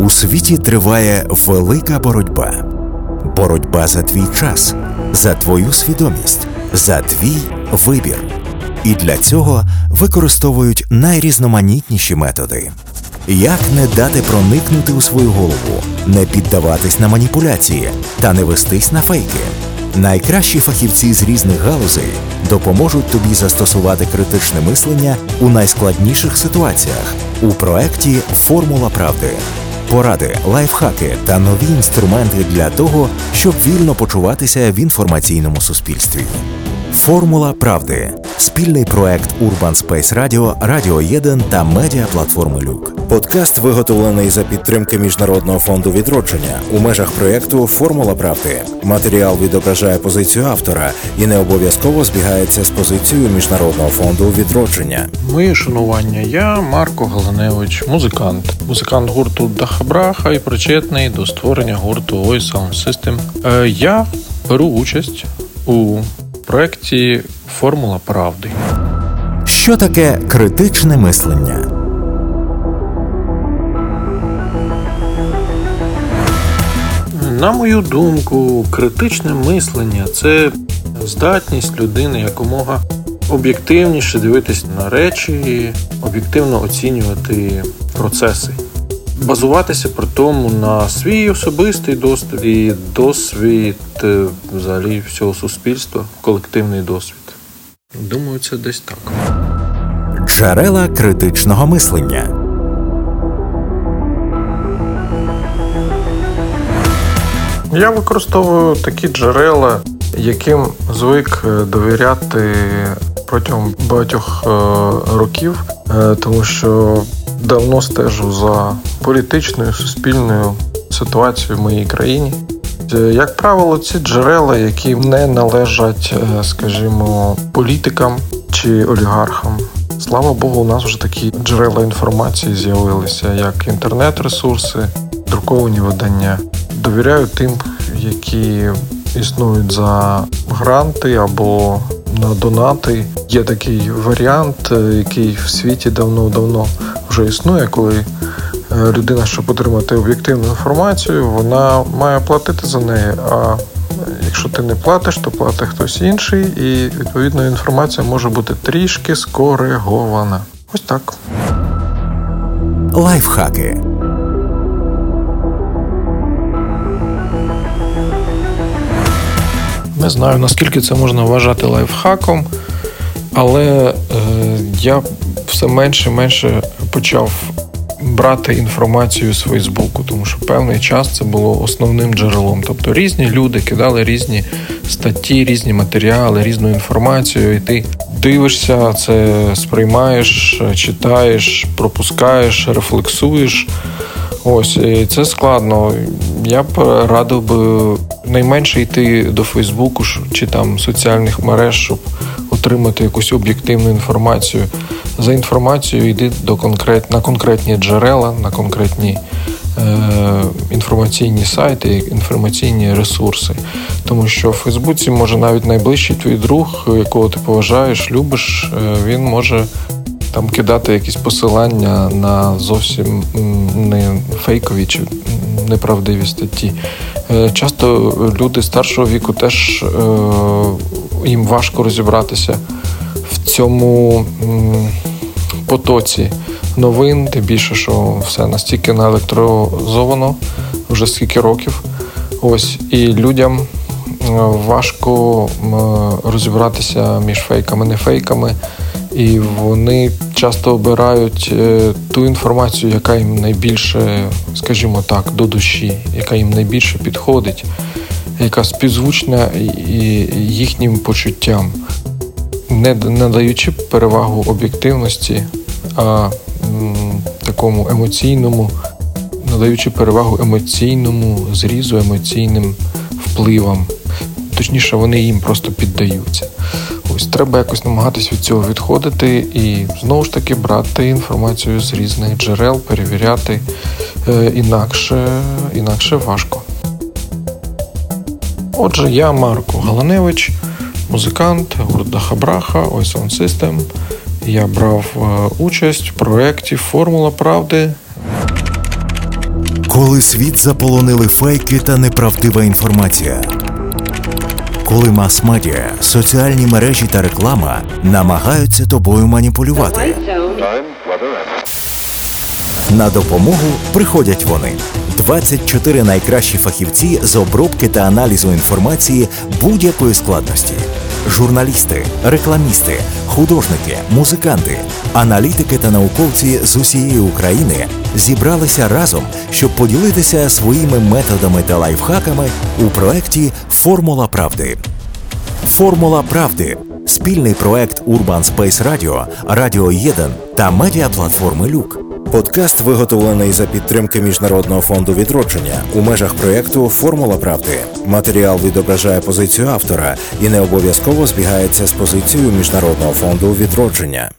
У світі триває велика боротьба. Боротьба за твій час, за твою свідомість, за твій вибір. І для цього використовують найрізноманітніші методи. Як не дати проникнути у свою голову, не піддаватись на маніпуляції та не вестись на фейки. Найкращі фахівці з різних галузей допоможуть тобі застосувати критичне мислення у найскладніших ситуаціях у проекті Формула правди. Поради, лайфхаки та нові інструменти для того, щоб вільно почуватися в інформаційному суспільстві. Формула правди спільний проект Urban Space Radio, Радіо 1 та медіаплатформи Люк. Подкаст виготовлений за підтримки Міжнародного фонду відродження у межах проєкту Формула правди. Матеріал відображає позицію автора і не обов'язково збігається з позицією Міжнародного фонду відродження. Моє шанування. Я Марко Галаневич, музикант, музикант гурту Дахабраха і причетний до створення гурту Ой Sound System. Е, Я беру участь у проєкті Формула правди. Що таке критичне мислення? На мою думку, критичне мислення це здатність людини якомога об'єктивніше дивитись на речі, об'єктивно оцінювати процеси, базуватися при тому на свій особистий досвід і досвід е, взагалі всього суспільства, колективний досвід. Думаю, це десь так. Джерела критичного мислення. Я використовую такі джерела, яким звик е, довіряти протягом багатьох е, років, е, тому що давно стежу за політичною суспільною ситуацією в моїй країні. Як правило, ці джерела, які не належать, скажімо, політикам чи олігархам. Слава Богу, у нас вже такі джерела інформації з'явилися, як інтернет-ресурси, друковані видання. Довіряю тим, які існують за гранти або на донати. Є такий варіант, який в світі давно-давно вже існує, коли е, людина, щоб отримати об'єктивну інформацію, вона має платити за неї. А якщо ти не платиш, то платить хтось інший, і відповідно інформація може бути трішки скоригована. Ось так. Лайфхаки. Не знаю, наскільки це можна вважати лайфхаком, але е, я все менше і менше почав брати інформацію з Фейсбуку, тому що певний час це було основним джерелом. Тобто різні люди кидали різні статті, різні матеріали, різну інформацію, і ти дивишся, це сприймаєш, читаєш, пропускаєш, рефлексуєш. Ось і це складно. Я б радив би найменше йти до Фейсбуку чи там соціальних мереж, щоб отримати якусь об'єктивну інформацію. За інформацією йди до конкрет... на конкретні джерела, на конкретні е... інформаційні сайти, інформаційні ресурси. Тому що в Фейсбуці може навіть найближчий твій друг, якого ти поважаєш, любиш, е... він може там кидати якісь посилання на зовсім не фейкові чи неправдиві статті. Е, часто люди старшого віку теж е, їм важко розібратися в цьому потоці новин, тим більше, що все настільки наелектрозовано вже скільки років. Ось і людям е, важко розібратися між фейками, не фейками і вони часто обирають е, ту інформацію, яка їм найбільше, скажімо так, до душі, яка їм найбільше підходить, яка співзвучна їхнім почуттям, не надаючи перевагу об'єктивності, а такому емоційному, надаючи перевагу емоційному зрізу, емоційним впливам. Точніше, вони їм просто піддаються. Ось треба якось намагатись від цього відходити і знову ж таки брати інформацію з різних джерел, перевіряти е, інакше, інакше важко. Отже, я Марко Галаневич, музикант гурт Хабраха, ось Sound System. Я брав е, участь в проєкті Формула правди. Коли світ заполонили фейки та неправдива інформація. Коли мас-медіа, соціальні мережі та реклама намагаються тобою маніпулювати. На допомогу приходять вони. 24 найкращі фахівці з обробки та аналізу інформації будь-якої складності. Журналісти, рекламісти, художники, музиканти, аналітики та науковці з усієї України зібралися разом, щоб поділитися своїми методами та лайфхаками у проєкті Формула правди. Формула правди спільний проект Urban Space Radio, Радіо 1 та медіаплатформи Люк. Подкаст виготовлений за підтримки Міжнародного фонду відродження у межах проєкту Формула правди. Матеріал відображає позицію автора і не обов'язково збігається з позицією Міжнародного фонду відродження.